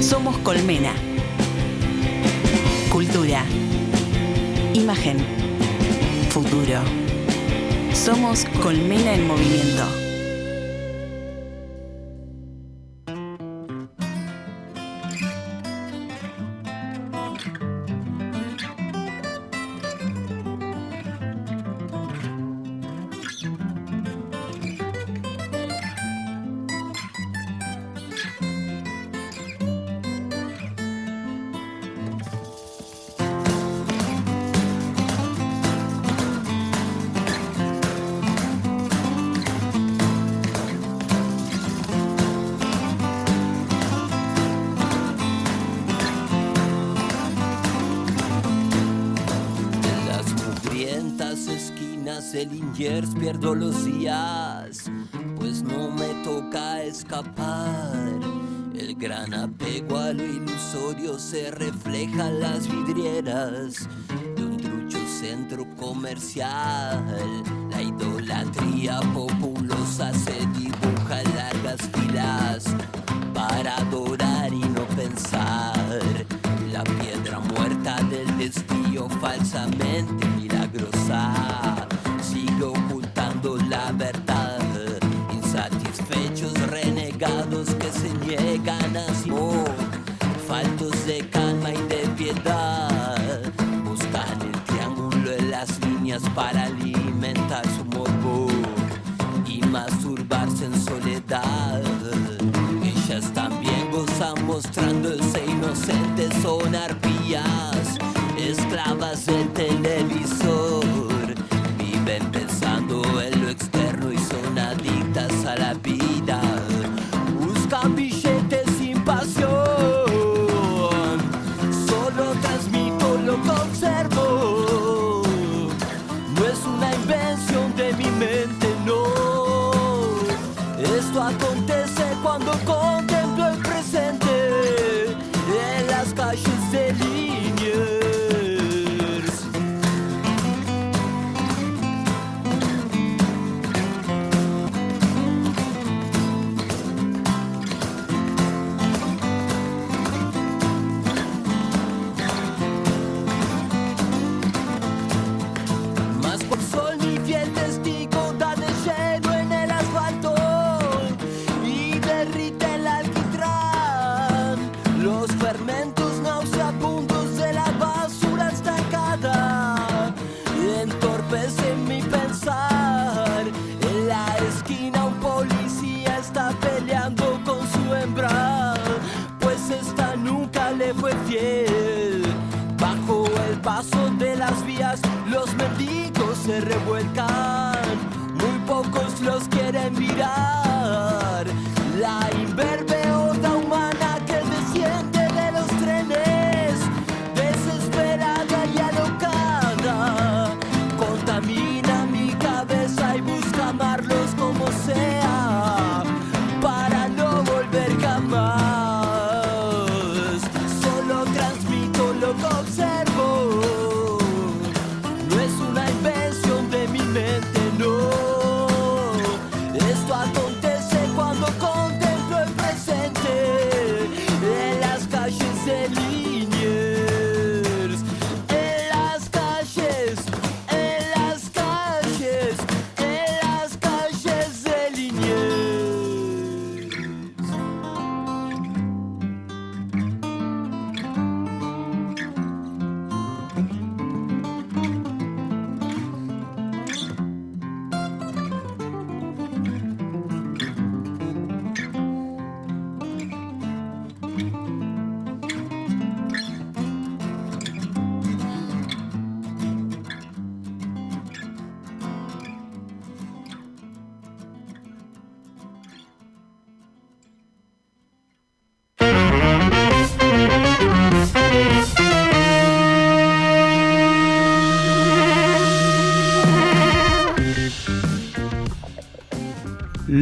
Somos Colmena. Cultura. Imagen. Futuro. Somos Colmena en Movimiento. pierdo los días, pues no me toca escapar. El gran apego a lo ilusorio se refleja en las vidrieras de un trucho centro comercial. descalza mostrando ese inocente son arpías, esclavas del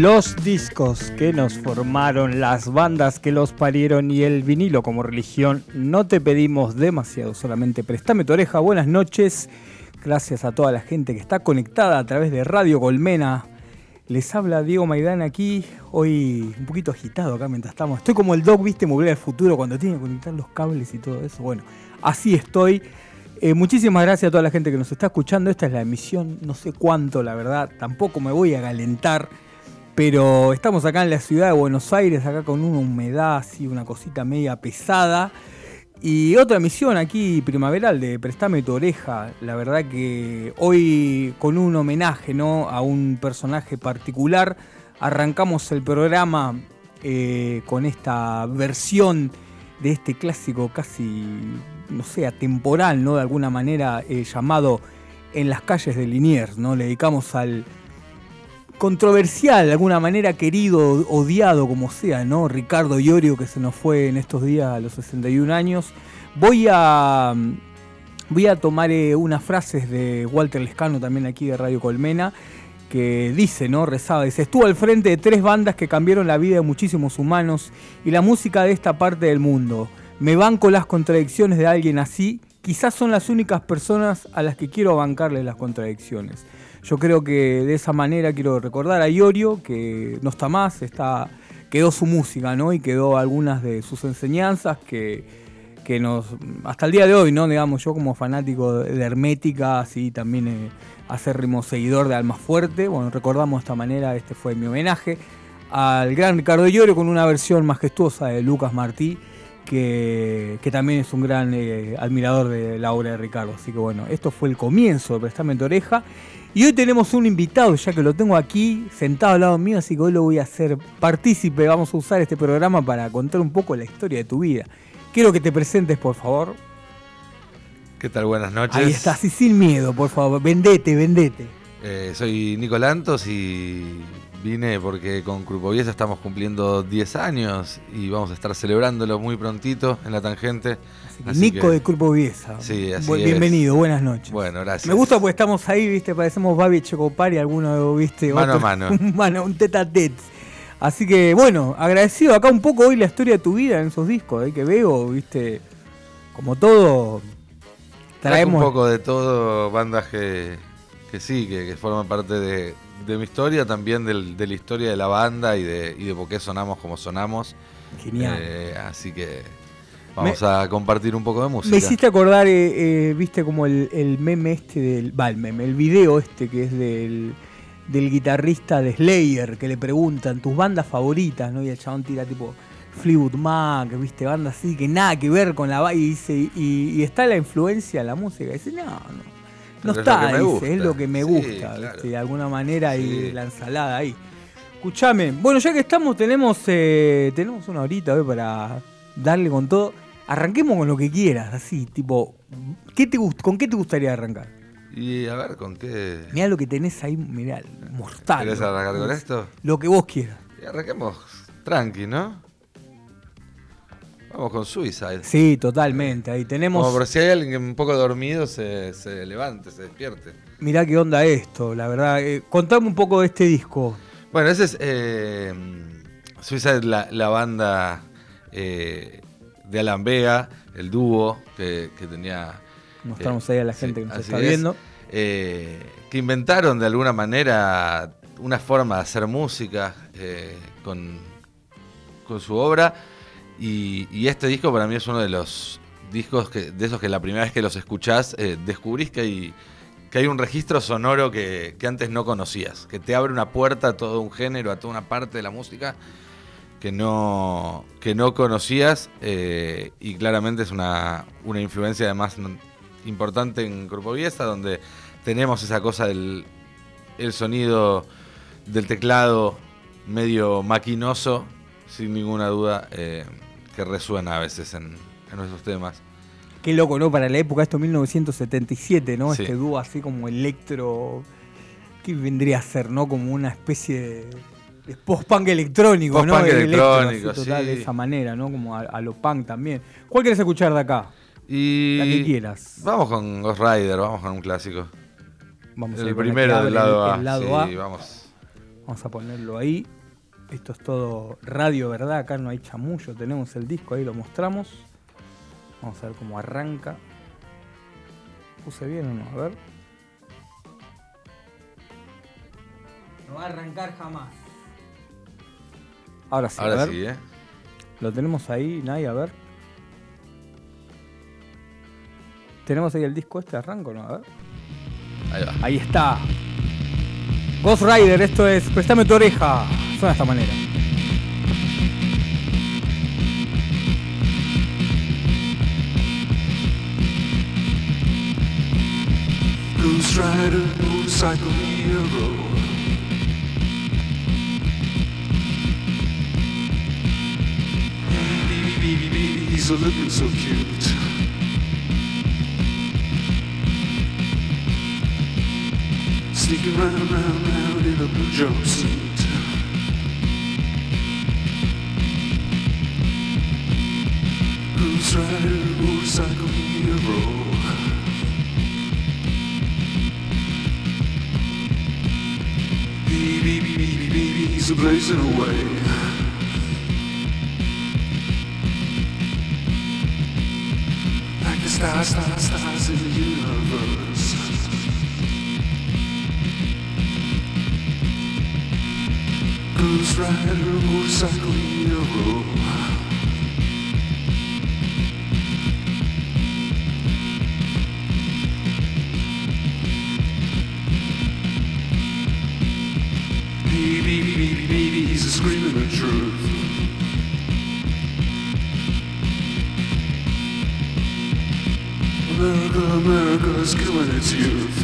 los discos que nos formaron, las bandas que los parieron y el vinilo como religión. No te pedimos demasiado, solamente préstame tu oreja. Buenas noches. Gracias a toda la gente que está conectada a través de Radio Colmena. Les habla Diego Maidán aquí, hoy un poquito agitado acá mientras estamos. Estoy como el Doc, viste, me del futuro cuando tiene que conectar los cables y todo eso. Bueno, así estoy. Eh, muchísimas gracias a toda la gente que nos está escuchando. Esta es la emisión, no sé cuánto, la verdad. Tampoco me voy a calentar. Pero estamos acá en la ciudad de Buenos Aires, acá con una humedad así, una cosita media pesada. Y otra emisión aquí primaveral de Prestame tu oreja. La verdad que hoy con un homenaje ¿no? a un personaje particular arrancamos el programa eh, con esta versión de este clásico casi, no sé, atemporal, ¿no? De alguna manera eh, llamado En las calles de Liniers, ¿no? Le dedicamos al controversial, de alguna manera querido, odiado, como sea, ¿no? Ricardo Iorio, que se nos fue en estos días a los 61 años. Voy a, voy a tomar eh, unas frases de Walter Lescano, también aquí de Radio Colmena, que dice, ¿no? Rezaba, dice, estuvo al frente de tres bandas que cambiaron la vida de muchísimos humanos y la música de esta parte del mundo. Me banco las contradicciones de alguien así, quizás son las únicas personas a las que quiero bancarle las contradicciones. Yo creo que de esa manera quiero recordar a Iorio, que no está más, está, quedó su música, ¿no? Y quedó algunas de sus enseñanzas que, que nos, hasta el día de hoy, ¿no? Digamos, yo como fanático de Hermética, así también eh, acérrimo seguidor de Alma Fuerte, bueno, recordamos de esta manera, este fue mi homenaje al gran Ricardo Iorio con una versión majestuosa de Lucas Martí, que, que también es un gran eh, admirador de la obra de Ricardo. Así que bueno, esto fue el comienzo de Prestarme tu oreja. Y hoy tenemos un invitado, ya que lo tengo aquí sentado al lado mío, así que hoy lo voy a hacer partícipe. Vamos a usar este programa para contar un poco la historia de tu vida. Quiero que te presentes, por favor. ¿Qué tal? Buenas noches. Ahí estás, y sin miedo, por favor. Vendete, vendete. Eh, soy Nico Lantos y vine porque con Crupoviesa estamos cumpliendo 10 años y vamos a estar celebrándolo muy prontito en la tangente. Nico de Curpo Viesa. Sí, así Bienvenido, buenas noches. Bueno, gracias. Me gusta porque estamos ahí, viste, parecemos Babi Chocopar y alguno, viste, mano a mano. Un, mano, un tete a tete. Así que, bueno, agradecido acá un poco hoy la historia de tu vida en esos discos, ¿eh? que veo, viste, como todo, traemos... un poco de todo, bandas que, que sí, que, forman parte de, de, mi historia, también de la historia de la banda y de, y de por qué sonamos como sonamos. Genial. Eh, así que Vamos a compartir un poco de música. Me hiciste acordar, eh, eh, viste, como el, meme este del. Va, el meme, el video este que es del, del guitarrista de Slayer, que le preguntan tus bandas favoritas, ¿no? Y el chabón tira tipo Fleetwood Mac, viste, bandas así que nada que ver con la. Y dice, y, está la influencia de la música. Y dice, no, no. No está, es dice, es lo que me gusta, de alguna manera, y la ensalada ahí. Escuchame, bueno, ya que estamos, tenemos, eh, tenemos una horita hoy para darle con todo. Arranquemos con lo que quieras, así, tipo, ¿qué te ¿con qué te gustaría arrancar? Y a ver, ¿con qué? Mirá lo que tenés ahí, mirá, mortal. ¿Querés arrancar con esto? Lo que vos quieras. Y arranquemos tranqui, ¿no? Vamos con Suicide. Sí, totalmente. Ahí tenemos. Como por si hay alguien que un poco dormido se, se levante, se despierte. Mirá qué onda esto, la verdad. Eh, contame un poco de este disco. Bueno, ese es. Eh, Suicide, la, la banda eh, de Alan Vega, el dúo que, tenía. Mostramos ahí a la gente que nos está viendo. Eh, que inventaron de alguna manera una forma de hacer música eh, con, con su obra. Y, este disco para mí es uno de los discos que, de esos que la primera vez que los escuchás eh, descubrís que hay, un registro sonoro que, que, antes no conocías, que te abre una puerta a todo un género, a toda una parte de la música que no, que no conocías eh, y claramente es una, una influencia además importante en Grupo Viesa, donde tenemos esa cosa del el sonido del teclado medio maquinoso, sin ninguna duda, eh, que resuena a veces en, en, nuestros temas. Qué loco, ¿no? Para la época, esto 1977, ¿no? Este dúo así como electro, ¿qué vendría a ser, no? Como una especie de post-punk electrónico, post ¿no? Punk electrónico, total, De esa manera, ¿no? Como a, lo punk también. ¿Cuál quieres escuchar de acá? Y... La que quieras. Vamos con Ghost Rider, vamos con un clásico. Vamos el primero del lado A. sí, Vamos. vamos a ponerlo ahí. Esto es todo radio, ¿verdad? Acá no hay chamullo, tenemos el disco, ahí lo mostramos. Vamos a ver cómo arranca. ¿Puse bien o no? A ver. No va a arrancar jamás. Ahora sí, a Ahora ver. sí, ¿eh? Lo tenemos ahí, Nay, a ver. ¿Tenemos ahí el disco este? ¿Arranco no? A ver. Ahí va. Ahí está. Ghost Rider, esto es Préstame tu oreja. Suena de esta manera. Ghost Rider, motorcycle hero. Baby, baby, baby, he's a looking so cute. Sneaking round, round, round in a blue jumpsuit. Rider, motorcycle hero. Baby, baby, baby, baby, he's a blazing away. Like the stars, stars, stars in the universe. Ghost Rider, motorcycle hero. Maybe, maybe, maybe he's screaming the truth. America, America's killing its youth.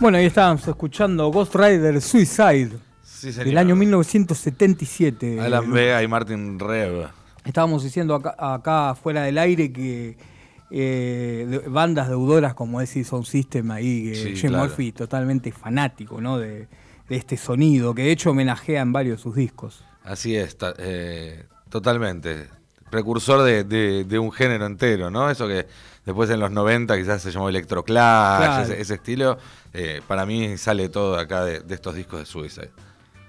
Bueno, ahí estábamos escuchando Ghost Rider Suicide Sí, señor. del año 1977. Alan Vega y Martin Rev. Estábamos diciendo acá, acá fuera del aire que eh, de- bandas deudoras como ese Sound System ahí, que Sí, Jim claro. Murphy totalmente fanático ¿no? de, de este sonido, que de hecho homenajea en varios de sus discos. Así es, eh, totalmente. Precursor de un género entero, ¿no? Eso que después en los 90 quizás se llamó electroclash, Claro. ese, ese estilo. eh, para mí sale todo acá de, de estos discos de Suicide.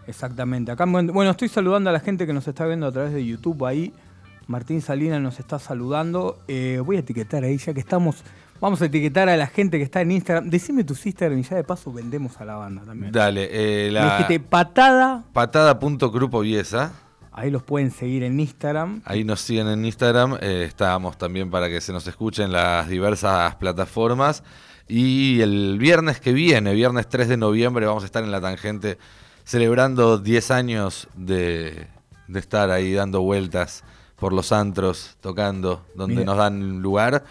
Exactamente. Acá, bueno, estoy saludando a la gente que nos está viendo a través de YouTube ahí. Martín Salinas nos está saludando. Eh, voy a etiquetar ahí, ya que estamos. Vamos a etiquetar a la gente que está en Instagram. Decime tus Instagram y ya de paso vendemos a la banda también. Dale, eh, Me la dijiste patada. patada.grupo Viesa. Ahí los pueden seguir en Instagram. Ahí nos siguen en Instagram. eh, estábamos también para que se nos escuchen las diversas plataformas. Y el viernes que viene, viernes 3 de noviembre, vamos a estar en la tangente celebrando 10 años de, de estar ahí dando vueltas por los antros, tocando, donde Mira. nos dan lugar.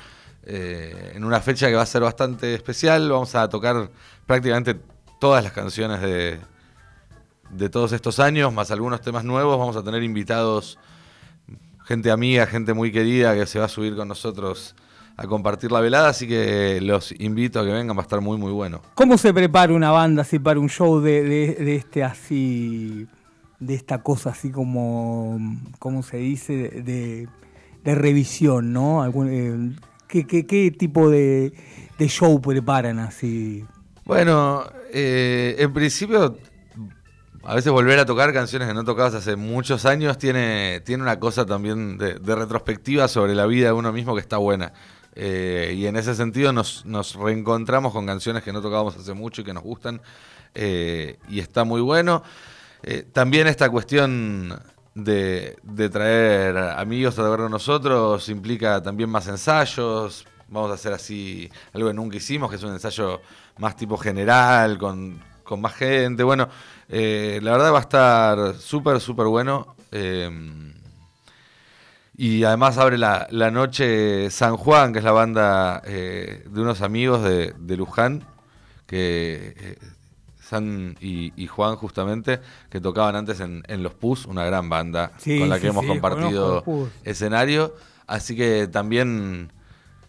eh, en una fecha que va a ser bastante especial. Vamos a tocar prácticamente todas las canciones de, de todos estos años, más algunos temas nuevos. Vamos a tener invitados gente amiga, gente muy querida que se va a subir con nosotros a compartir la velada, así que los invito a que vengan, va a estar muy muy bueno. ¿Cómo se prepara una banda así para un show de, de- de este así, de esta cosa así como, ¿cómo se dice? De, de revisión, ¿no? Algún, eh, ¿qué, qué, qué tipo de, de show preparan así? Bueno, eh, en principio a veces volver a tocar canciones que no tocabas hace muchos años tiene, tiene una cosa también de, de retrospectiva sobre la vida de uno mismo que está buena. Eh, y en ese sentido nos, nos reencontramos con canciones que no tocábamos hace mucho y que nos gustan. eh, y está muy bueno. Eh, también esta cuestión de, de traer amigos a tocar con nosotros implica también más ensayos. Vamos a hacer así algo que nunca hicimos, que es un ensayo más tipo general, con, con más gente. Bueno, eh, la verdad va a estar súper, súper bueno. Eh, y además abre la, la noche San Juan, que es la banda eh, de unos amigos de, de Luján, que eh, San y, y Juan justamente, que tocaban antes en, en Los Pus, una gran banda Sí, con la sí, que hemos sí, compartido escenario. Así que también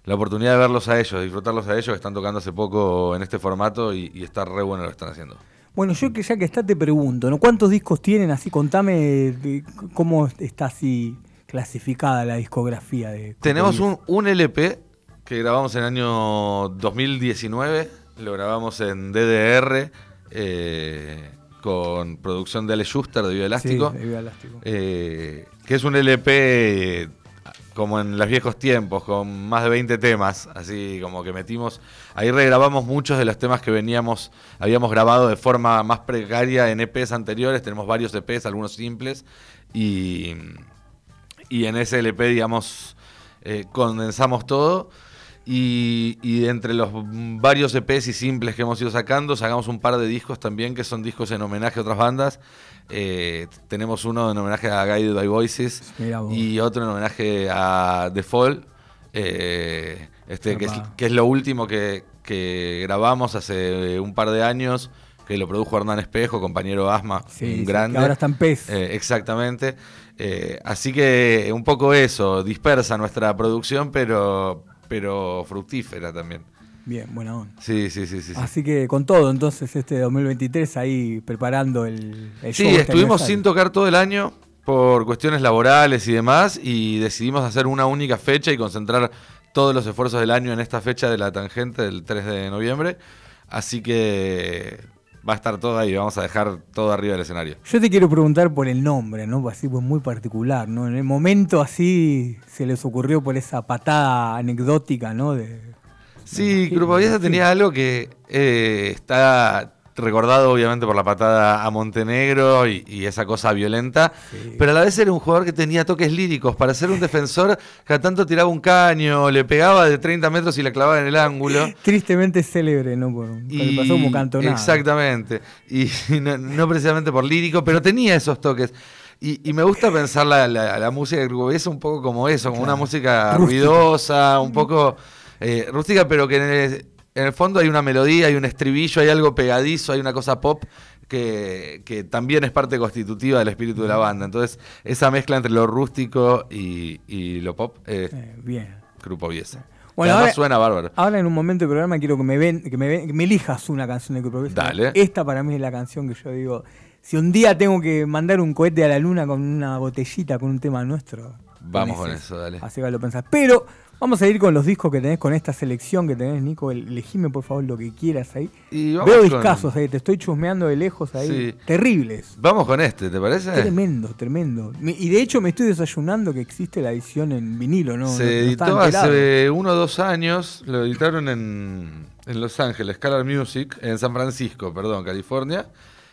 la oportunidad de verlos a ellos, disfrutarlos a ellos, que están tocando hace poco en este formato y, y está re bueno lo que están haciendo. Bueno, yo que ya que está te pregunto, ¿no? ¿Cuántos discos tienen? Así, contame de cómo está así clasificada la discografía de. Tenemos un, un LP que grabamos en el año 2019, lo grabamos en DDR eh, con producción de Ale Schuster de Viva Elástico, Sí, de eh, que es un LP como en los viejos tiempos, con más de 20 temas, así como que metimos, ahí regrabamos muchos de los temas que veníamos, habíamos grabado de forma más precaria en EPs anteriores, tenemos varios EPs, algunos simples, y, y en ese LP, digamos, eh, condensamos todo. Y, y entre los varios EPs y simples que hemos ido sacando, sacamos un par de discos también que son discos en homenaje a otras bandas. Eh, tenemos uno en homenaje a Guided by Voices y otro en homenaje a The Fall, eh, este, que, es, Epa. que es lo último que, que grabamos hace un par de años, que lo produjo Hernán Espejo, compañero Asma, Sí, un sí, grande. que ahora está en PES. Eh, exactamente. Eh, así que un poco eso, dispersa nuestra producción, pero, pero fructífera también. Bien, buena onda. Sí, sí, sí, sí. sí. Así que con todo, entonces, este 2023 ahí preparando el, el Sí, show este estuvimos sin tocar todo el año por cuestiones laborales y demás y decidimos hacer una única fecha y concentrar todos los esfuerzos del año en esta fecha de la tangente del 3 de noviembre. Así que va a estar todo ahí, vamos a dejar todo arriba del escenario. Yo te quiero preguntar por el nombre, ¿no? Así pues muy particular, ¿no? En el momento así se les ocurrió por esa patada anecdótica, ¿no? De, Sí, Grupo Aviesa tenía algo que eh, está recordado obviamente por la patada a Montenegro y, y esa cosa violenta, Sí. pero a la vez era un jugador que tenía toques líricos. Para ser un defensor, cada tanto tiraba un caño, le pegaba de 30 metros y la clavaba en el ángulo. Tristemente célebre, ¿no? Por, Y- pasó como cantonada. Exactamente. Y no, no precisamente por lírico, pero tenía esos toques. Y, y me gusta pensar la, la- la música Aviesa un poco como eso, como una música ruidosa, un poco eh, rústica, pero que en el, fondo hay una melodía, hay un estribillo, hay algo pegadizo, hay una cosa pop que, que también es parte constitutiva del espíritu de la banda. Entonces, esa mezcla entre lo rústico y, y lo pop es Eh, bien. Grupo Aviesa. Bueno, ahora- suena bárbaro. Ahora en un momento del programa quiero que me ven, que me, ven- que me elijas una canción de Grupo Aviesa. Dale. Esta para mí es la canción que yo digo, si un día tengo que mandar un cohete a la luna con una botellita con un tema nuestro. Vamos con eso, dale. Así que lo pensás. Pero vamos a ir con los discos que tenés, con esta selección que tenés, Nico. El- Elegime por favor lo que quieras ahí. Y Veo con- discasos ahí, te estoy chusmeando de lejos ahí. Sí. Terribles. Vamos con este, ¿te parece? Tremendo, tremendo. Me- Y de hecho me estoy desayunando que existe la edición en vinilo, ¿no? Se No- no editó hace uno o dos años, lo editaron en, en Los Ángeles, Color Music, en San Francisco, perdón, California.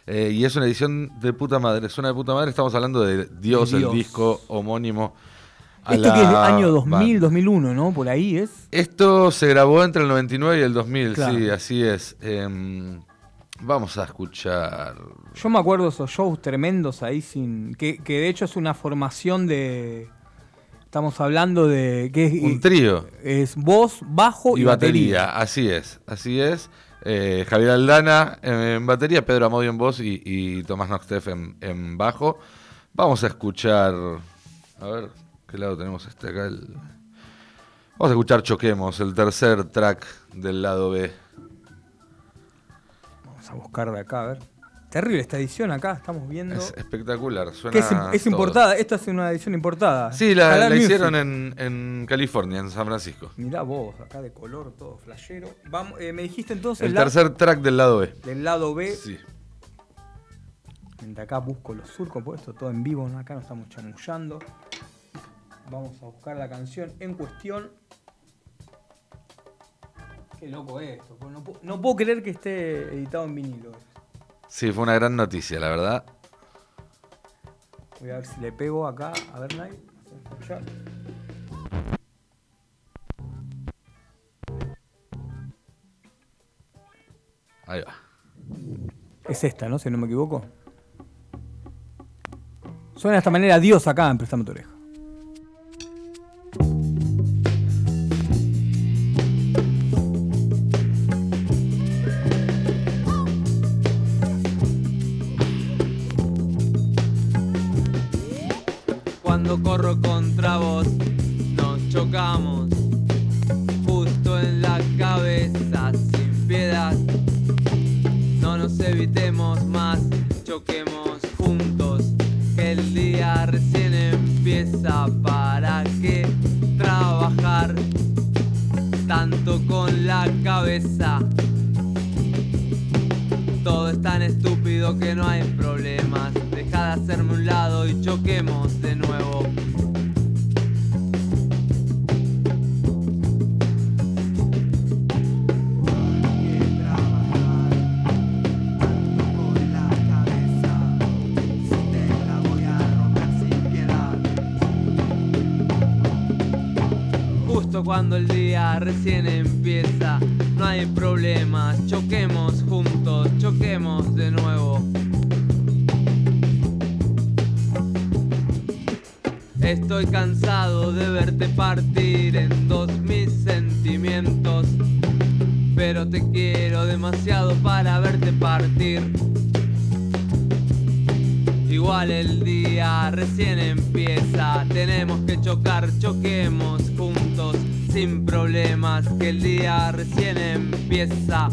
Eh, y es una edición de puta madre, suena de puta madre. Estamos hablando de Dios, De Dios. el disco homónimo. Esto la que es año 2000, banda. 2001, ¿no? Por ahí es. Esto se grabó entre el 99 y el 2000, Claro. sí, así es. Em, vamos a escuchar. Yo me acuerdo esos shows tremendos ahí sin. Que, que de hecho es una formación de. Estamos hablando de. que es, Un trío. es voz, bajo y, y batería. Así es, así es. Eh, Javier Aldana en batería, Pedro Amodio en voz y, y Tomás Noxtef en, en bajo. Vamos a escuchar. A ver, ¿qué lado tenemos este acá? El- Vamos a escuchar Choquemos, el tercer track del lado B. Vamos a buscar de acá, a ver. Terrible esta edición acá, estamos viendo. Es espectacular, suena. que es, es importada, esta es una edición importada. Sí, la, hicieron en, en California, en San Francisco. Mirá vos, acá de color, todo flashero. Vamos, eh, me dijiste entonces El la- tercer track del lado B. del lado B. Sí. Mientras acá busco los surcos, porque esto todo en vivo, ¿no? acá no estamos chamullando. Vamos a buscar la canción en cuestión. Qué loco es esto. pues No, pu- no puedo creer que esté editado en vinilo. Sí, fue una gran noticia, la verdad. Voy a ver si le pego acá. A ver, Nai. ¿se escucha? Ahí va. Es esta, ¿no? Si no me equivoco. Suena de esta manera Dios acá en Prestame tu oreja. Que no hay problemas. Deja de hacerme un lado y choquemos de nuevo. Justo cuando el día recién empieza, no hay problemas. Choquemos juntos, choquemos de nuevo. Recién empieza, tenemos que chocar, choquemos juntos, sin problemas, que el día recién empieza.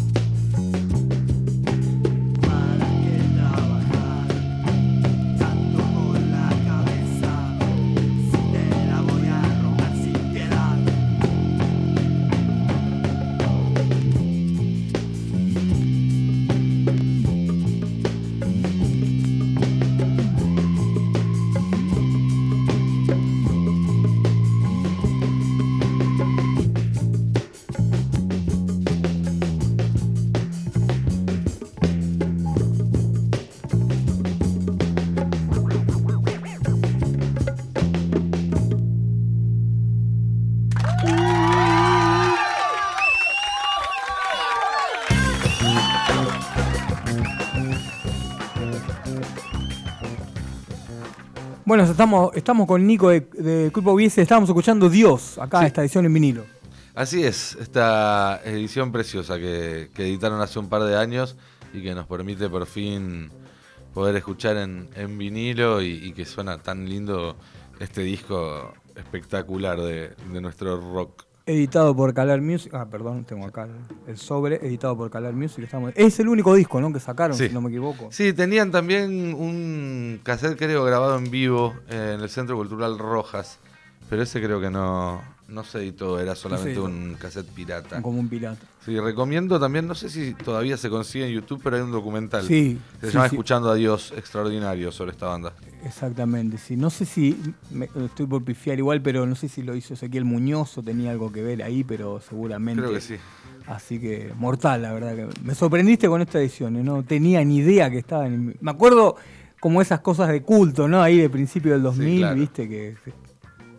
Bueno, estamos, estamos con Nico de, de Culpa Hubiese, estábamos escuchando Dios acá, Sí. esta edición en vinilo. Así es, esta edición preciosa que, que editaron hace un par de años y que nos permite por fin poder escuchar en, en vinilo y, y que suena tan lindo este disco espectacular de, de nuestro rock. Editado por Calar Music. Ah, perdón, tengo acá el, sobre, editado por Calar Music. Estamos, es el único disco, ¿no? Que sacaron, Sí. si no me equivoco. Sí, tenían también un cassette creo grabado en vivo eh, en el Centro Cultural Rojas, pero ese creo que no, no se editó, era solamente un cassette pirata. Como un pirata. Sí, recomiendo también, no sé si todavía se consigue en YouTube, pero hay un documental. Sí, Se sí, llama sí. Escuchando a Dios, extraordinario sobre esta banda. Exactamente, sí. No sé si, me- estoy por pifiar igual, pero no sé si lo hizo Ezequiel Muñoz o tenía algo que ver ahí, pero seguramente. Creo que sí. Así que mortal, la verdad. que Me sorprendiste con esta edición, ¿eh? no tenía ni idea que estaba en... Me acuerdo como esas cosas de culto, ¿no? Ahí de principio del 2000, claro. viste, que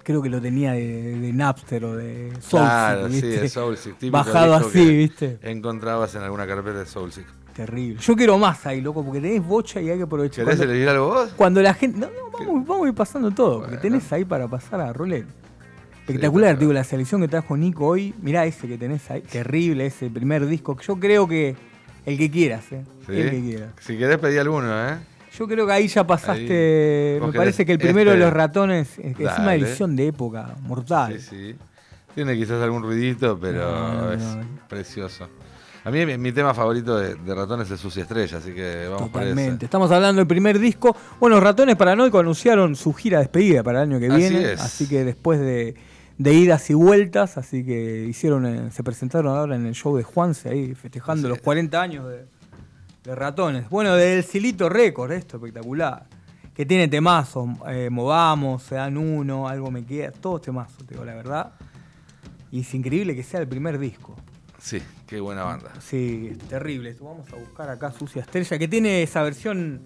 creo que lo tenía de, de Napster o de Soulseek, Claro, sí, de Soulseek. Bajado así, ¿viste? Encontrabas en alguna carpeta de Soulseek. Terrible. Yo quiero más ahí, loco, porque tenés bocha y hay que aprovechar. ¿Querés Cuando- elegir algo vos? Cuando la gente. No, no, vamos, vamos a ir pasando todo. Porque Bueno. tenés ahí para pasar a Rolet. Espectacular, Sí, digo, la selección que trajo Nico hoy. Mirá ese que tenés ahí. Terrible, ese primer disco. Yo creo que el que quieras, ¿eh? Sí. El que quieras. Si querés pedí alguno, ¿eh? Yo creo que ahí ya pasaste. Ahí. Me parece que el primero de este. los ratones. Es una edición de época, mortal. Sí, sí. Tiene quizás algún ruidito, pero No, no, es no. precioso. A mí mi, mi tema favorito de, de ratones es Sucia Estrella, así que vamos Totalmente. Estamos hablando del primer disco. Bueno, Ratones Paranoico anunciaron su gira de despedida para el año que Así viene. es. Así que después de, de idas y vueltas, así que hicieron, eh, se presentaron ahora en el show de Juanse ahí, festejando Así los es. 40 años de, de ratones. Bueno, del Silito Record, esto espectacular. Que tiene temazos, eh, Movamos, Se dan uno, Algo me queda, todos temazos, te digo la verdad. Y es increíble que sea el primer disco. Sí, qué buena banda. Sí, es terrible. Vamos a buscar acá Sucia Estrella, que tiene esa versión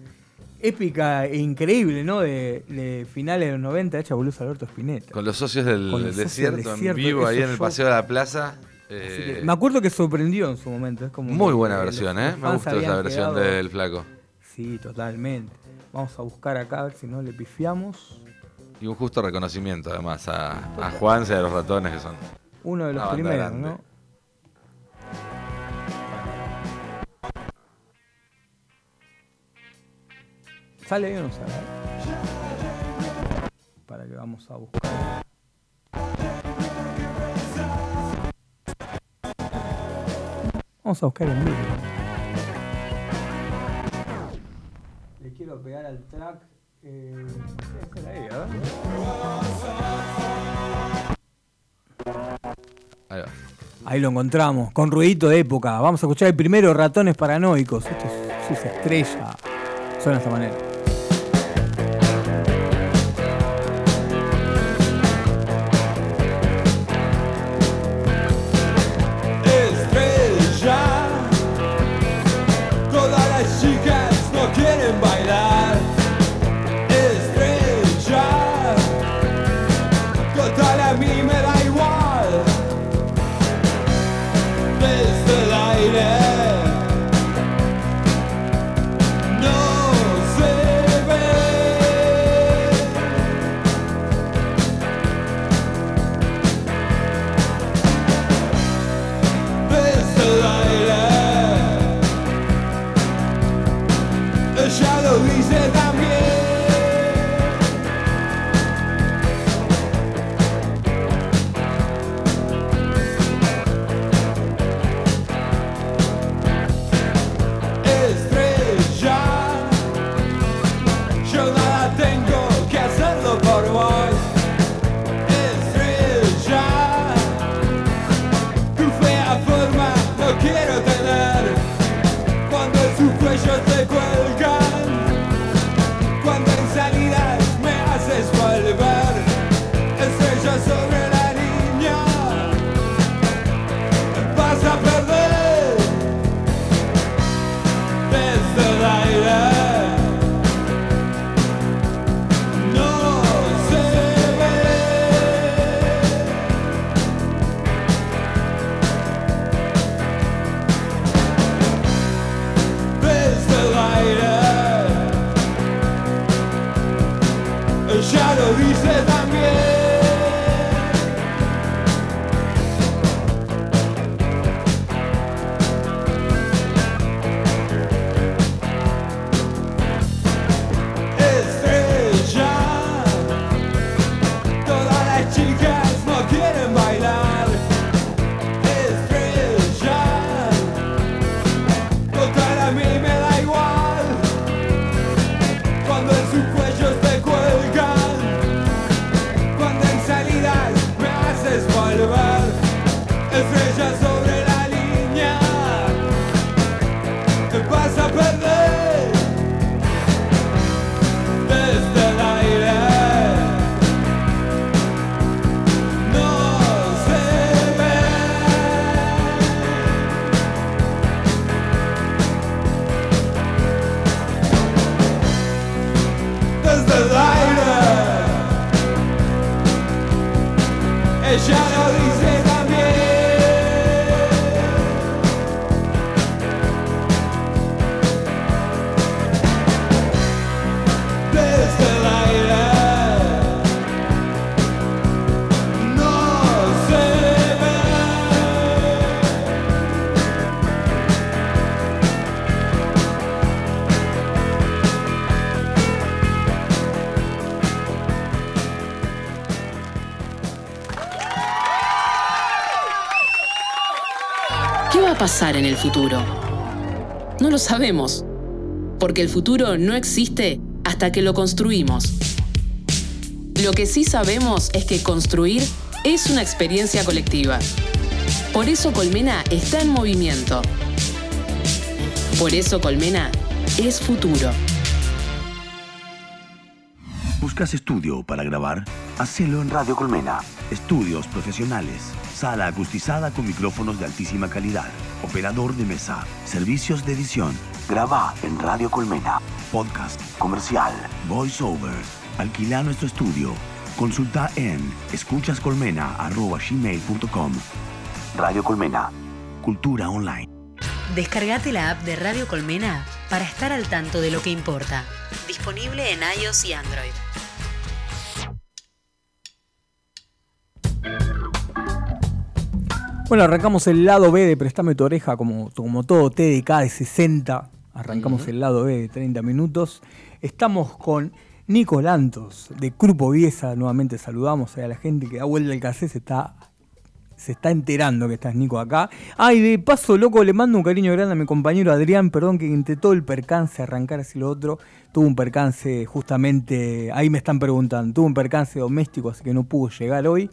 épica e increíble, ¿no? De, de finales de los 90, hecha por Luis Alberto Spinetta. Con los socios del socios desierto, en vivo ahí en el. Paseo de la Plaza. Eh, que me acuerdo que sorprendió en su momento. Es como muy buena versión, ¿eh? Me gustó esa versión quedado- del flaco. Sí, totalmente. Vamos a buscar acá a ver si no le pifiamos. Y un justo reconocimiento además a, a Juanse y a los ratones que son. Uno de los primeros, grande. ¿no? ¿Sale bien o no sale? Para que vamos a buscar. Vamos a buscar el vídeo. Le quiero pegar al track. Eh, ¿qué hacer ahí, a ver? Ahí va. Ahí lo encontramos, con ruidito de época. Vamos a escuchar el primero, Ratones Paranoicos. Esto es estrella. Suena de esta manera. Futuro? No lo sabemos, porque el futuro no existe hasta que lo construimos. Lo que sí sabemos es que construir es una experiencia colectiva. Por eso Colmena está en movimiento. Por eso Colmena es futuro. ¿Buscas estudio para grabar? Hacelo en Radio Colmena. Estudios profesionales. Sala acustizada con micrófonos de altísima calidad. Operador de mesa. Servicios de edición. Graba en Radio Colmena. Podcast, comercial, voiceover. Alquila nuestro estudio. Consulta en escuchascolmena.gmail.com Radio Colmena. Cultura online. Descargate la app de Radio Colmena para estar al tanto de lo que importa. Disponible en iOS y Android. Bueno, arrancamos el lado B de Préstame tu oreja, como, como todo TDK de 60. Arrancamos el lado B de 30 minutos. Estamos con Nico Lantos, de Grupo Viesa. Nuevamente saludamos a la gente que da vuelta el cassette, se está, se está enterando que estás Nico acá. Ay, de paso, loco, le mando un cariño grande a mi compañero Adrián, perdón que todo el percance, arrancar así lo otro, tuvo un percance justamente, ahí me están preguntando, tuvo un percance doméstico, así que no pudo llegar hoy.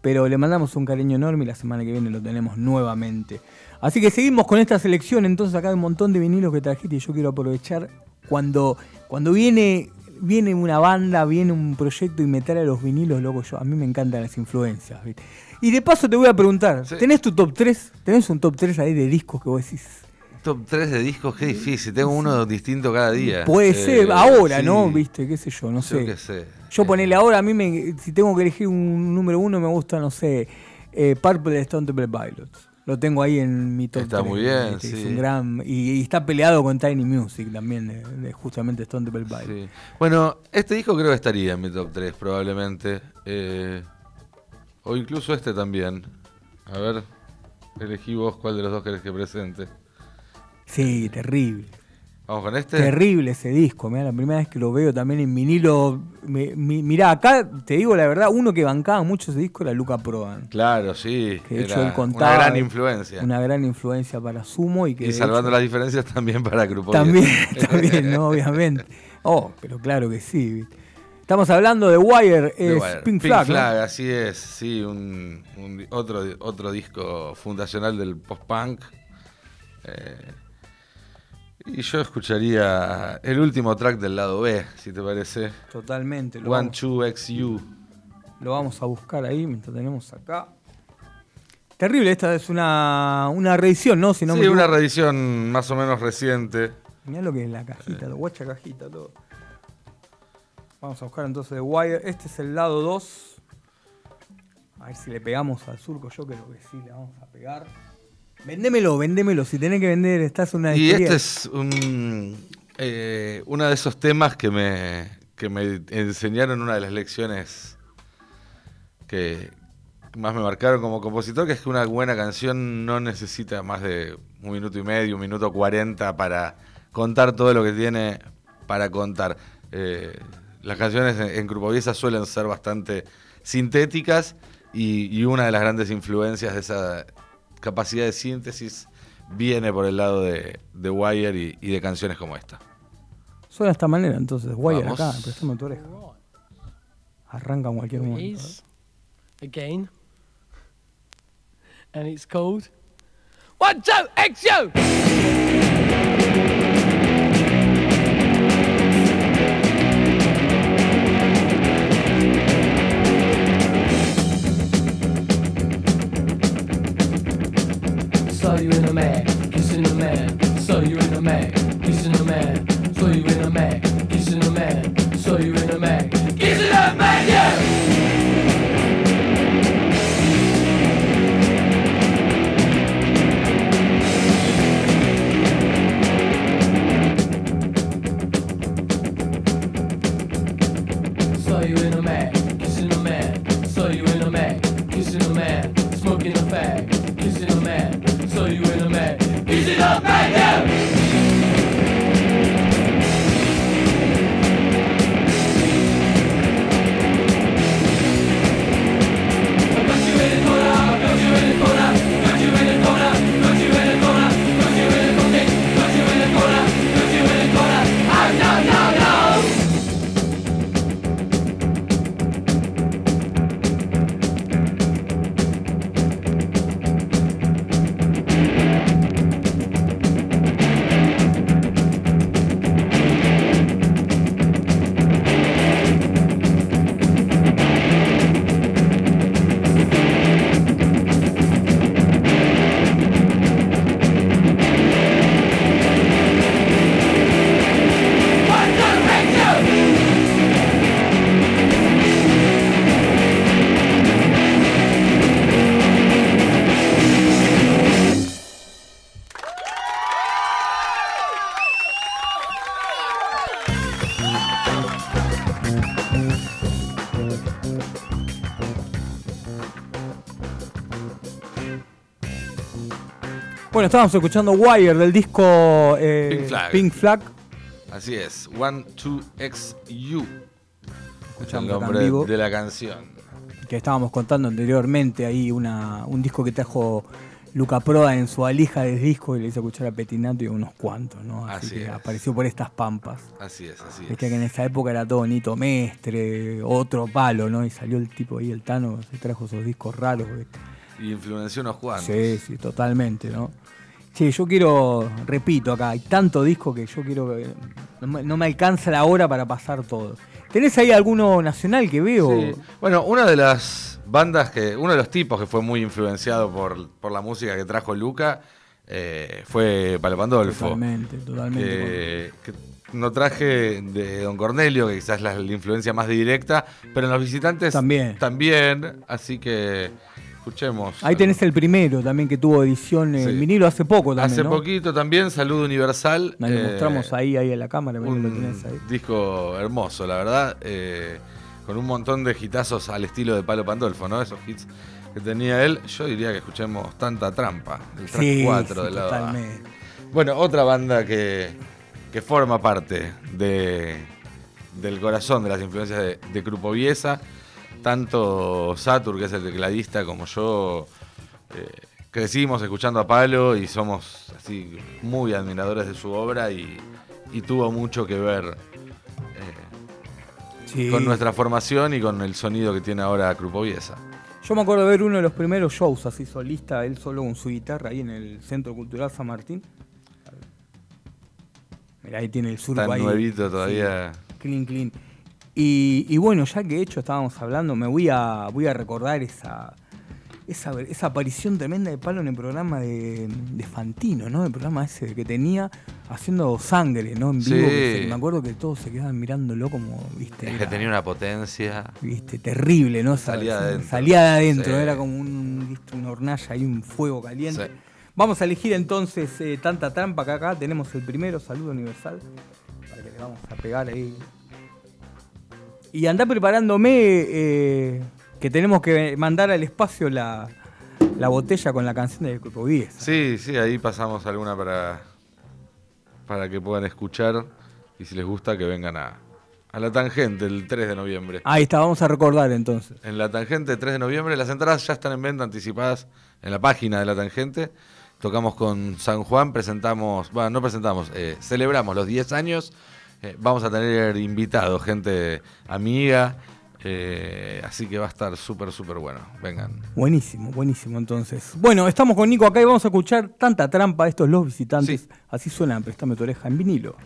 Pero le mandamos un cariño enorme y la semana que viene lo tenemos nuevamente. Así que seguimos con esta selección. Entonces acá hay un montón de vinilos que trajiste y yo quiero aprovechar cuando, cuando viene, viene una banda, viene un proyecto y me trae los vinilos, loco, yo, a mí me encantan las influencias. ¿viste? Y de paso te voy a preguntar, Sí. ¿tenés tu top 3? ¿Tenés un top 3 ahí de discos que vos decís? Top 3 de discos, qué difícil. Tengo uno distinto cada día. Puede Eh, ser, ahora, sí. ¿no? Viste, qué sé yo, no Yo sé. qué sé. Yo Eh, ponele ahora, a mí me, si tengo que elegir un número uno, me gusta, no sé, eh, Purple de Stone Temple Pilots. Lo tengo ahí en mi top Está 3, muy bien, ¿viste? Es sí. un gran, y, y está peleado con Tiny Music también, de, de justamente Stone Temple Pilots. sí. Bueno, este disco creo que estaría en mi top 3 probablemente. Eh, o incluso este también. A ver, elegí vos cuál de los dos querés que presente. Sí, terrible. Vamos con este. Terrible ese disco, mirá, la primera vez que lo veo también en vinilo. Me, mi- mirá, acá te digo la verdad, uno que bancaba mucho ese disco era Luca Prodan. Claro, sí. Que de hecho él contaba. una gran influencia. Una gran influencia para Sumo y que. y salvando hecho- las diferencias también para Grupo También, también, ¿no? obviamente. Oh, pero claro que sí. Estamos hablando de Wire, es Wire. Pink Flag. ¿no? así es, sí, un, otro, otro disco fundacional del post-punk. Eh, y yo escucharía el último track del lado B, si te parece. Totalmente. Lo One, vamos, Two, XU. lo vamos a buscar ahí mientras tenemos acá. Terrible, esta es una, una reedición, ¿no? Si no sí, me una reedición más o menos reciente. Mirá lo que es la cajita, la guacha cajita, todo. Vamos a buscar entonces de Wire. Este es el lado 2. A ver si le pegamos al surco. Yo creo que sí, le vamos a pegar. Vendémelo, vendémelo. Si tenés que vender, estás una Y este es un, eh, uno de esos temas que me, que me enseñaron en una de las lecciones que más me marcaron como compositor, que es que una buena canción no necesita más de un minuto y medio, un minuto cuarenta para contar todo lo que tiene para contar. Eh, las canciones en, en Grupo Viesa suelen ser bastante sintéticas y, y una de las grandes influencias de esa capacidad de síntesis viene por el lado de, de Wire y, y de canciones como esta. Suena de esta manera, entonces. Wire Vamos. acá, prestame tu oreja. Arranca en cualquier momento. is again, and it's called One Two XU. You in a mag, kissing a man. Saw you in a mag, kissing a man. Saw you in a mag, kissing a man. Saw you in a mag, kissing a man. Yeah. Mag, kissing a man. Yeah. Bueno, estábamos escuchando Wire del disco eh, Pink Flag. Pink Flag. Así es, One, Two, X, U. Es el nombre vivo. de la canción. que estábamos contando anteriormente, ahí una, un disco que trajo Luca Proda en su alija de disco y le hizo escuchar a Petinato y unos cuantos, ¿no? Así, Así que es. apareció por estas pampas. Así es, así es. Viste que en esa época era todo Nito Mestre, otro palo, ¿no? Y salió el tipo ahí, el Tano, se trajo esos discos raros. ¿viste? Y influenció unos cuantos. Sí, sí, totalmente, ¿no? Sí, yo quiero, repito acá, hay tanto disco que yo quiero que no me, no me alcanza la hora para pasar todo. ¿Tenés ahí alguno nacional que veo? Sí. Bueno, una de las bandas que, uno de los tipos que fue muy influenciado por, por la música que trajo Luca eh, fue Palo Pandolfo. Totalmente, totalmente. Que no traje de Don Cornelio, que quizás es la, la influencia más directa, pero en los visitantes También. también, así que escuchemos. Ahí tenés el primero también que tuvo edición en Sí. vinilo hace poco también, Hace ¿no? poquito también, Saludo Universal. Lo eh, mostramos ahí, ahí en la cámara, lo un tenés ahí. disco hermoso, la verdad, eh, con un montón de hitazos al estilo de Palo Pandolfo, ¿no? Esos hits que tenía él. Yo diría que escuchemos Tanta Trampa, el track Sí, 4 sí, del lado A. totalmente. Bueno, otra banda que, que forma parte de, del corazón de las influencias de, de Grupo Viesa. Tanto Satur, que es el tecladista, como yo eh, crecimos escuchando a Palo y somos así muy admiradores de su obra y, y tuvo mucho que ver eh, Sí. con nuestra formación y con el sonido que tiene ahora Grupo Viesa. Yo me acuerdo de ver uno de los primeros shows así solista, él solo con su guitarra ahí en el Centro Cultural San Martín. Mirá, ahí tiene el surco Tan ahí. nuevito todavía. Sí, clean, clean. Y, y bueno, ya que de hecho estábamos hablando, me voy a, voy a recordar esa, esa, esa aparición tremenda de Palo en el programa de, de Fantino, ¿no? El programa ese que tenía haciendo sangre, ¿no? En vivo. Sí. que se- me acuerdo que todos se quedaban mirándolo como, viste. Es que tenía una potencia. viste, terrible, ¿no? Salía de adentro. Salía de adentro, Sí. era como un, viste, una hornalla y un fuego caliente. Sí. Vamos a elegir entonces eh, tanta trampa que acá tenemos el primero, saludo universal, para que le vamos a pegar ahí. Y anda preparándome eh, que tenemos que mandar al espacio la, la botella con la canción de Grupo 10. Sí, sí, ahí pasamos alguna para, para que puedan escuchar y si les gusta que vengan a, a la tangente el 3 de noviembre. Ahí está, vamos a recordar entonces. En la tangente 3 de noviembre, las entradas ya están en venta anticipadas en la página de la tangente. Tocamos con San Juan, presentamos, bueno, no presentamos, eh, celebramos los 10 años. Eh, vamos a tener invitados, gente amiga, eh, así que va a estar súper, súper bueno. Vengan. Buenísimo, buenísimo entonces. Bueno, estamos con Nico acá y vamos a escuchar tanta trampa estos los visitantes. Así suena, préstame tu oreja en vinilo.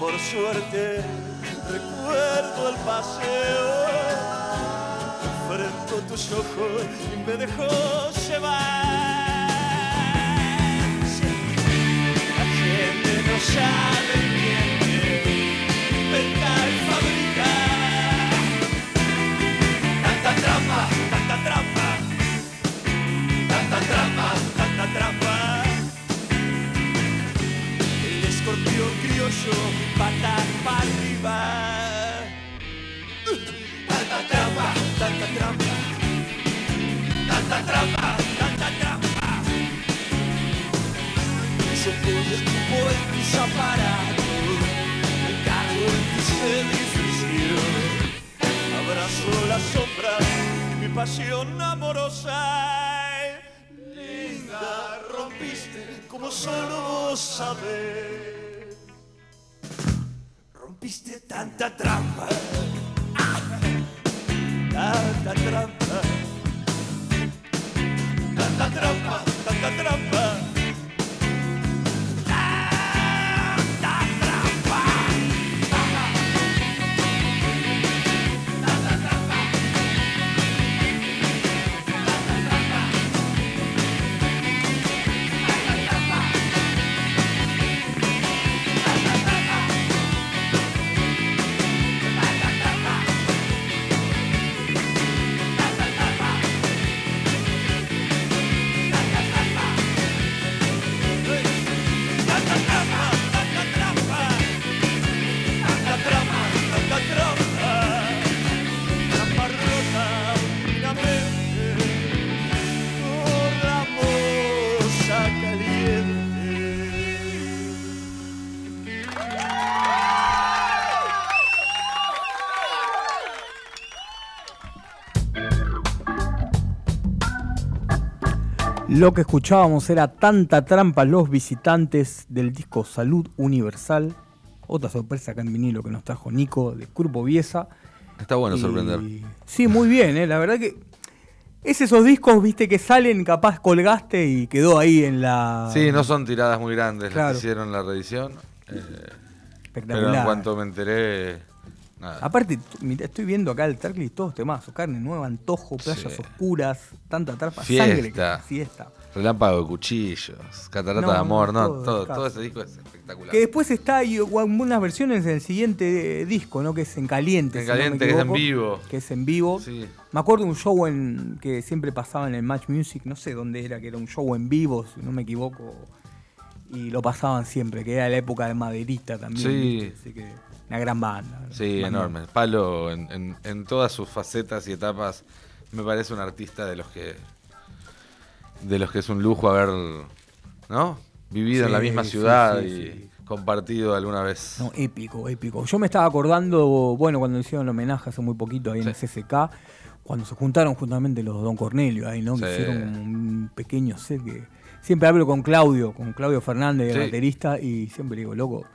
Por suerte, recuerdo el paseo, enfrento tus ojos y me dejó Lo que escuchábamos era tanta trampa los visitantes del disco Salud Universal. Otra sorpresa acá en vinilo que nos trajo Nico de Grupo Viesa. Está bueno Y- sorprender. Sí, muy bien, ¿eh? la verdad que es esos discos, viste, que salen, capaz colgaste y quedó ahí en la... Sí, no son tiradas muy grandes las que hicieron la reedición. eh, Espectacular. pero en cuanto me enteré, nada. Aparte, estoy viendo acá el tracklist, todos temazos, carne nueva, antojo, playas Sí. oscuras, tanta trampa, Fiesta. sangre, fiesta. Relámpago de cuchillos, Catarata No, de amor, no, todo, todo, claro. todo ese disco es espectacular. Que después está hay algunas versiones en el siguiente disco, ¿no? Que es en caliente. En si no me Caliente, que es en vivo. Que es en vivo. Sí. Me acuerdo de un show en que siempre pasaba en el Match Music, no sé dónde era, que era un show en vivo, si no me equivoco. Y lo pasaban siempre, que era la época de Maderita también. Sí. ¿viste? Así que una gran banda. Sí, Banda. enorme. Palo en, en- en todas sus facetas y etapas. Me parece un artista de los que. de los que es un lujo haber. ¿No? Vivido en la misma ciudad sí, y compartido alguna vez. No, épico, épico. Yo me estaba acordando, bueno, cuando hicieron el homenaje hace muy poquito ahí en el CCK, cuando se juntaron justamente los Don Cornelio ahí, ¿no? Que hicieron un pequeño set que. Siempre hablo con Claudio, con Claudio Fernández, el baterista, y siempre le digo, loco,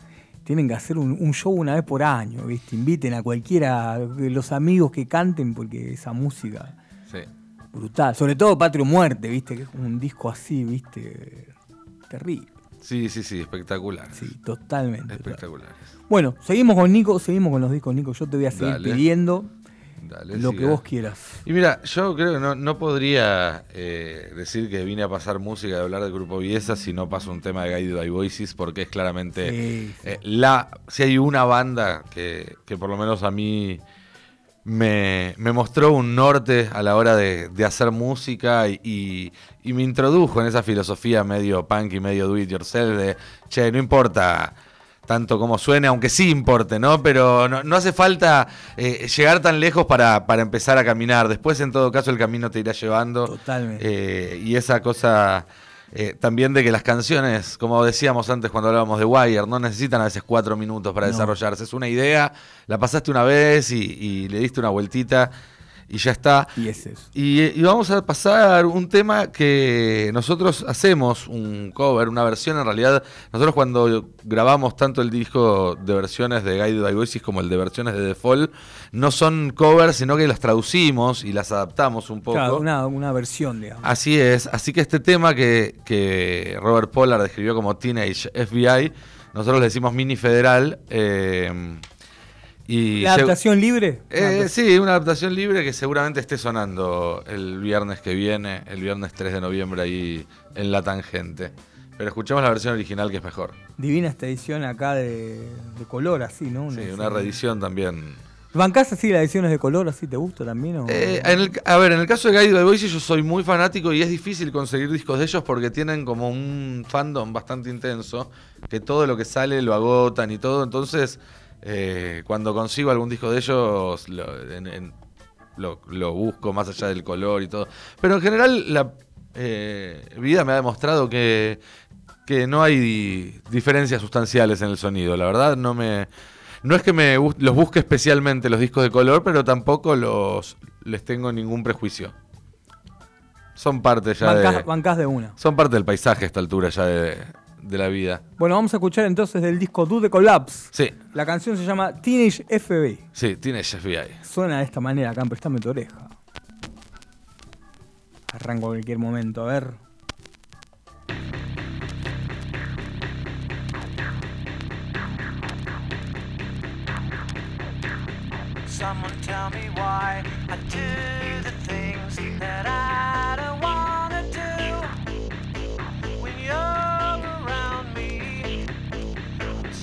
tienen que hacer un, un show una vez por año, ¿viste? Inviten a cualquiera, los amigos que canten, porque esa música Sí. brutal. Sobre todo Patrio Muerte, ¿viste? Que es un disco así, ¿viste? Terrible. Sí, sí, sí, espectacular. Sí, totalmente. Espectacular. Bueno, seguimos con Nico, seguimos con los discos, Nico. Yo te voy a seguir Dale. pidiendo Dale, lo siga. que vos quieras. Y mira, yo creo que no, no podría eh, decir que vine a pasar música y hablar del grupo Viesa si no paso un tema de Guided by Voices, porque es claramente Sí, sí. eh, la. Si hay una banda que, que por lo menos a mí me, me mostró un norte a la hora de, de hacer música y, y- y me introdujo en esa filosofía medio punk y medio do it yourself de, che, no importa tanto como suene, aunque sí importe, ¿no? Pero no, no hace falta eh, llegar tan lejos para, para empezar a caminar. Después, en todo caso, el camino te irá llevando. Totalmente. Eh, y esa cosa eh, también de que las canciones, como decíamos antes cuando hablábamos de Wire, no necesitan a veces cuatro minutos para No. desarrollarse. Es una idea, la pasaste una vez y, y le diste una vueltita y ya está. Y es eso. Y, y vamos a pasar un tema que nosotros hacemos, un cover, una versión. En realidad, nosotros cuando grabamos tanto el disco de versiones de Guided by Voices como el de versiones de Default, no son covers, sino que las traducimos y las adaptamos un poco. Claro, una, una versión, digamos. Así es, así que este tema que, que Robert Pollard describió como Teenage FBI, nosotros le decimos mini federal. eh, y ¿La se- adaptación libre? eh, sí, una adaptación libre que seguramente esté sonando el viernes que viene, el viernes 3 de noviembre ahí en La Tangente. Pero escuchemos la versión original que es mejor. Divina esta edición acá de, de color, así, ¿no? Sí, una reedición también. ¿Bancás así las ediciones de color, así te gusta también? O? Eh, en el- a ver, en el caso de Guide by Voices yo soy muy fanático y es difícil conseguir discos de ellos porque tienen como un fandom bastante intenso, que todo lo que sale lo agotan y todo, entonces eh, cuando consigo algún disco de ellos lo, en- en- lo- lo busco más allá del color y todo. Pero en general la eh, vida me ha demostrado que que no hay diferencias sustanciales en el sonido. La verdad, no me. No es que me los busque especialmente los discos de color, pero tampoco los les tengo ningún prejuicio. Son parte ya Bancás, de. bancás de una. Son parte del paisaje a esta altura ya de, de la vida. Bueno, vamos a escuchar entonces del disco Do The Collapse. Sí, La canción se llama Teenage FBI. sí, tiene FBI. Suena de esta manera acá, prestame tu oreja. Arranco en cualquier momento, a ver. Someone tell me why I do the things that I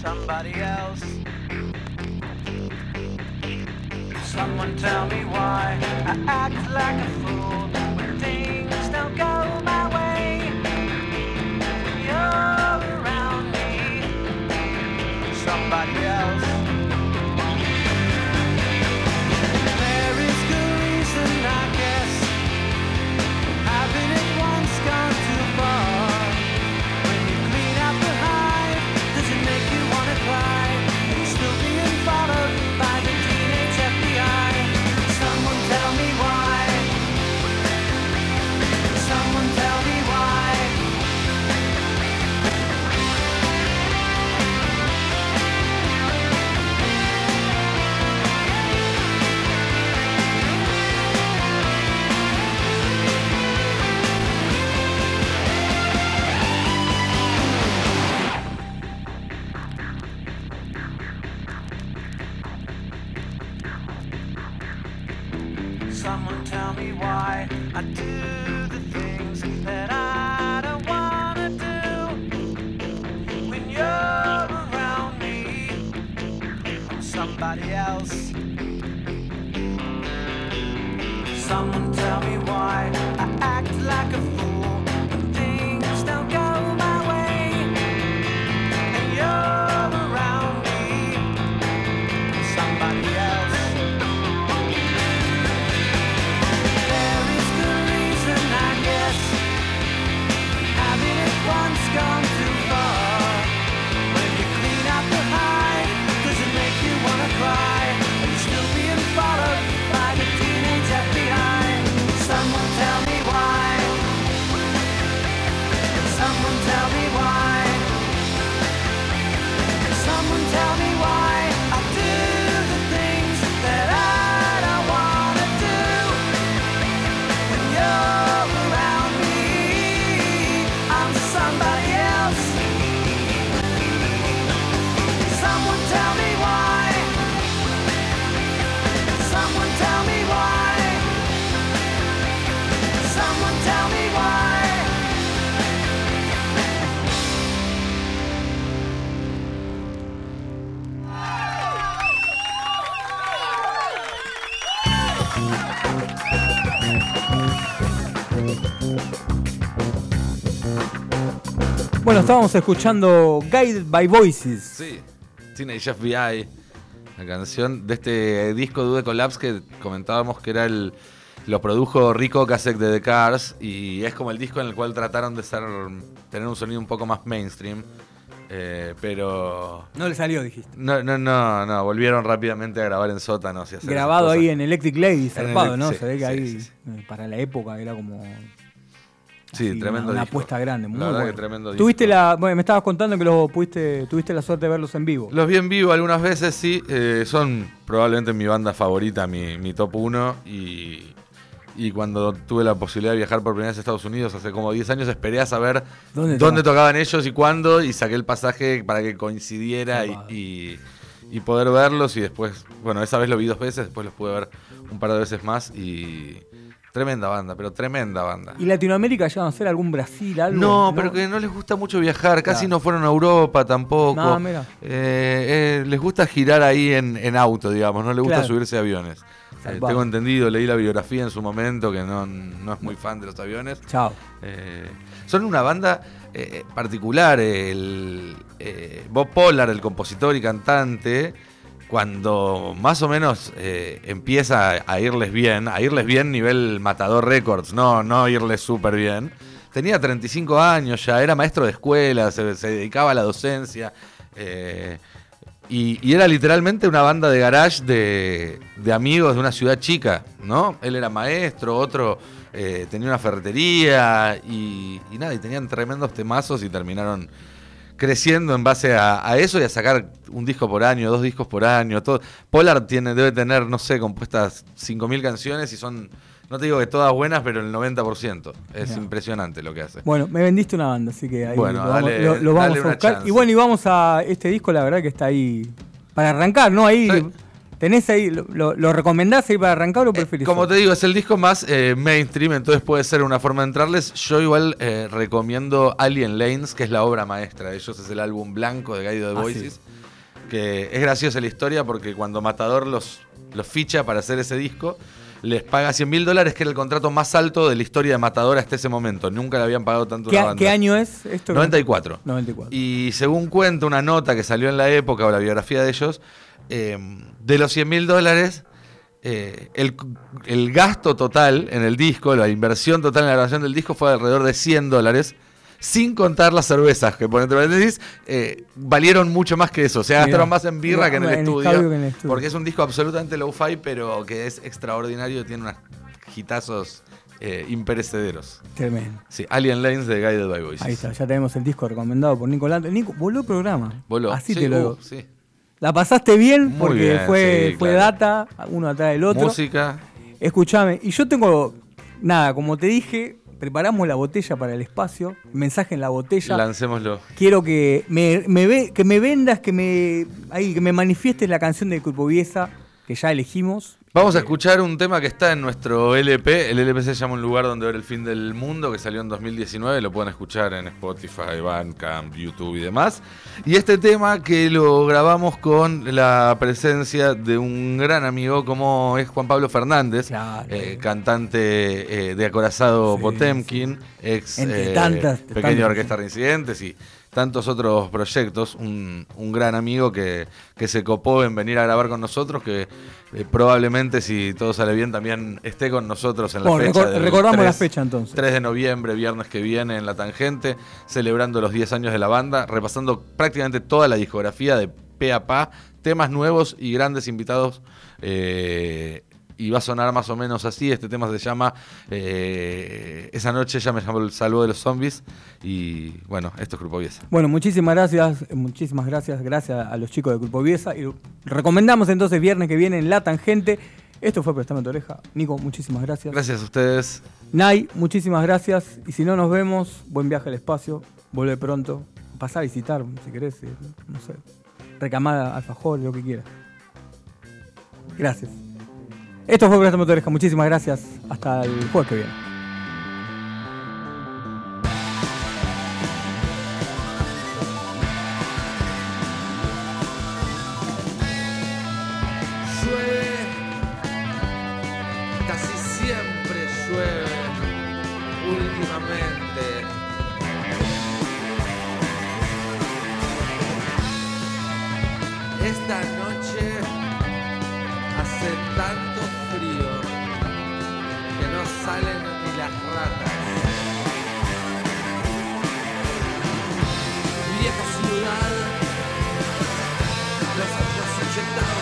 somebody else. Someone tell me why I act like a fool Bueno, estábamos escuchando Guided by Voices. Sí, Teenage FBI, la canción de este disco Dude Collapse que comentábamos que era el. Lo produjo Rico Kasek de The Cars y es como el disco en el cual trataron de ser tener un sonido un poco más mainstream. eh, pero. No le salió, dijiste. No, no, no, no, volvieron rápidamente a grabar en sótanos y hacer Grabado ahí en Electric Lady, zarpado, el- ¿no? sí, Se ve que sí, ahí, sí, eh, para la época, era como. Sí, así, tremendo Una, una disco. apuesta grande, muy La verdad bueno. que tremendo Tuviste disco. la. Bueno, me estabas contando que lo pudiste, tuviste la suerte de verlos en vivo. Los vi en vivo algunas veces, sí. eh, son probablemente mi banda favorita, mi, mi top 1. Y, y cuando tuve la posibilidad de viajar por primera vez a Estados Unidos hace como 10 años, esperé a saber ¿Dónde dónde, tocaban? ellos y cuándo. Y saqué el pasaje para que coincidiera y- y poder verlos. Y después, bueno, esa vez lo vi dos veces, después los pude ver un par de veces más. Y tremenda banda, pero tremenda banda. ¿Y Latinoamérica llegan a hacer algún Brasil, algo? No, pero que no les gusta mucho viajar, casi Claro. no fueron a Europa tampoco. No, mira. Eh, eh, les gusta girar ahí en, en auto, digamos, no les gusta Claro. subirse a aviones. Eh, tengo entendido, leí la biografía en su momento, que no, no es muy fan de los aviones. Chao. Son una banda particular. El, Bob Pollard, el compositor y cantante, cuando más o menos eh, empieza a irles bien, a irles bien nivel Matador Records, no, no irles súper bien, tenía 35 años ya, era maestro de escuela, se, dedicaba a la docencia. eh, y, era literalmente una banda de garage de, amigos de una ciudad chica, ¿no? Él era maestro, otro eh, tenía una ferretería y nada, y tenían tremendos temazos y terminaron creciendo en base a, a eso y a sacar un disco por año, dos discos por año. Todo. Polar tiene, debe tener, no sé, compuestas 5.000 canciones y son, no te digo que todas buenas, pero el 90%. Es impresionante lo que hace. Bueno, me vendiste una banda, así que ahí Bueno, lo vamos, dale- lo- lo vamos a buscar. chance. Y bueno, y vamos a este disco, la verdad que está ahí para arrancar, ¿no? Ahí Sí. Tenés ahí, lo, lo- recomendás ahí para arrancar o preferís? Eh, Como te digo, es el disco más eh, mainstream, entonces puede ser una forma de entrarles. Yo igual eh, recomiendo Alien Lanes, que es la obra maestra de ellos, es el álbum blanco de Guido de Ah, Voices. Que es graciosa la historia porque cuando Matador los, los ficha para hacer ese disco, les paga 100 mil dólares, que era el contrato más alto de la historia de Matador hasta ese momento. Nunca le habían pagado tanto ¿Qué, una banda. qué año es esto? 94. 94. Y según cuenta una nota que salió en la época o la biografía de ellos, eh, de los 100 mil dólares, eh, el, el gasto total en el disco, la inversión total en la grabación del disco fue alrededor de 100 dólares. Sin contar las cervezas, que por entre paréntesis, eh, valieron mucho más que eso. O sea, gastaron más en birra que en el, estudio, que en el estudio. Porque es un disco absolutamente low-fi, pero que es extraordinario. Tiene unos hitazos eh, imperecederos. Tremendo. Sí, Alien Lanes de Guided by Voices. Ahí está, ya tenemos el disco recomendado por Nico Lando. Nico, voló el programa. Voló. Así Sí, te lo uh, sí. La pasaste bien Muy porque bien, fue, sí, fue claro. data, uno atrás del otro. Música. Escúchame, y yo tengo, nada, como te dije, preparamos la botella para el espacio, mensaje en la botella. Lancémoslo. Quiero que me, me ve- que me vendas, que me, ahí, que me manifiestes la canción de Culpoviesa que ya elegimos. Vamos a escuchar un tema que está en nuestro LP. El LP se llama Un lugar donde ver el fin del mundo, que salió en 2019. Lo pueden escuchar en Spotify, Bandcamp, YouTube y demás. Y este tema que lo grabamos con la presencia de un gran amigo como es Juan Pablo Fernández, eh, cantante eh, de Acorazado Potemkin, ex Entre eh, tantas- Pequeña tantas- Orquesta Reincidentes y tantos otros proyectos. Un, un gran amigo que, que se copó en venir a grabar con nosotros, que eh, probablemente, si todo sale bien, también esté con nosotros en la Bueno, fecha. recor- recordamos la 3 fecha, entonces. 3 de noviembre, viernes que viene, en La Tangente, celebrando los 10 años de la banda, repasando prácticamente toda la discografía de pe a pa, temas nuevos y grandes invitados. eh, y va a sonar más o menos así. Este tema se llama eh, Esa noche ya me llamó el saludo de los zombies. Y bueno, esto es Grupo Viesa. Bueno, muchísimas gracias, muchísimas gracias, gracias a los chicos de Culpoviesa. Y recomendamos entonces viernes que viene en La Tangente. Esto fue Prestame tu oreja. Nico, muchísimas gracias. Gracias a ustedes. Nay, muchísimas gracias. Y si no nos vemos, buen viaje al espacio. Vuelve pronto. Pasá a visitar, si querés. eh, No sé. Recamada, alfajor, lo que quieras. Gracias. Esto fue Préstame tu oreja. Muchísimas gracias. Hasta el jueves que viene. Esta noche Hace tanto frío que no salen ni las ratas. Viejo ciudad, los años 80.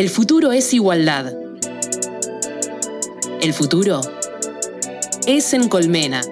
El futuro es igualdad. El futuro es en Colmena.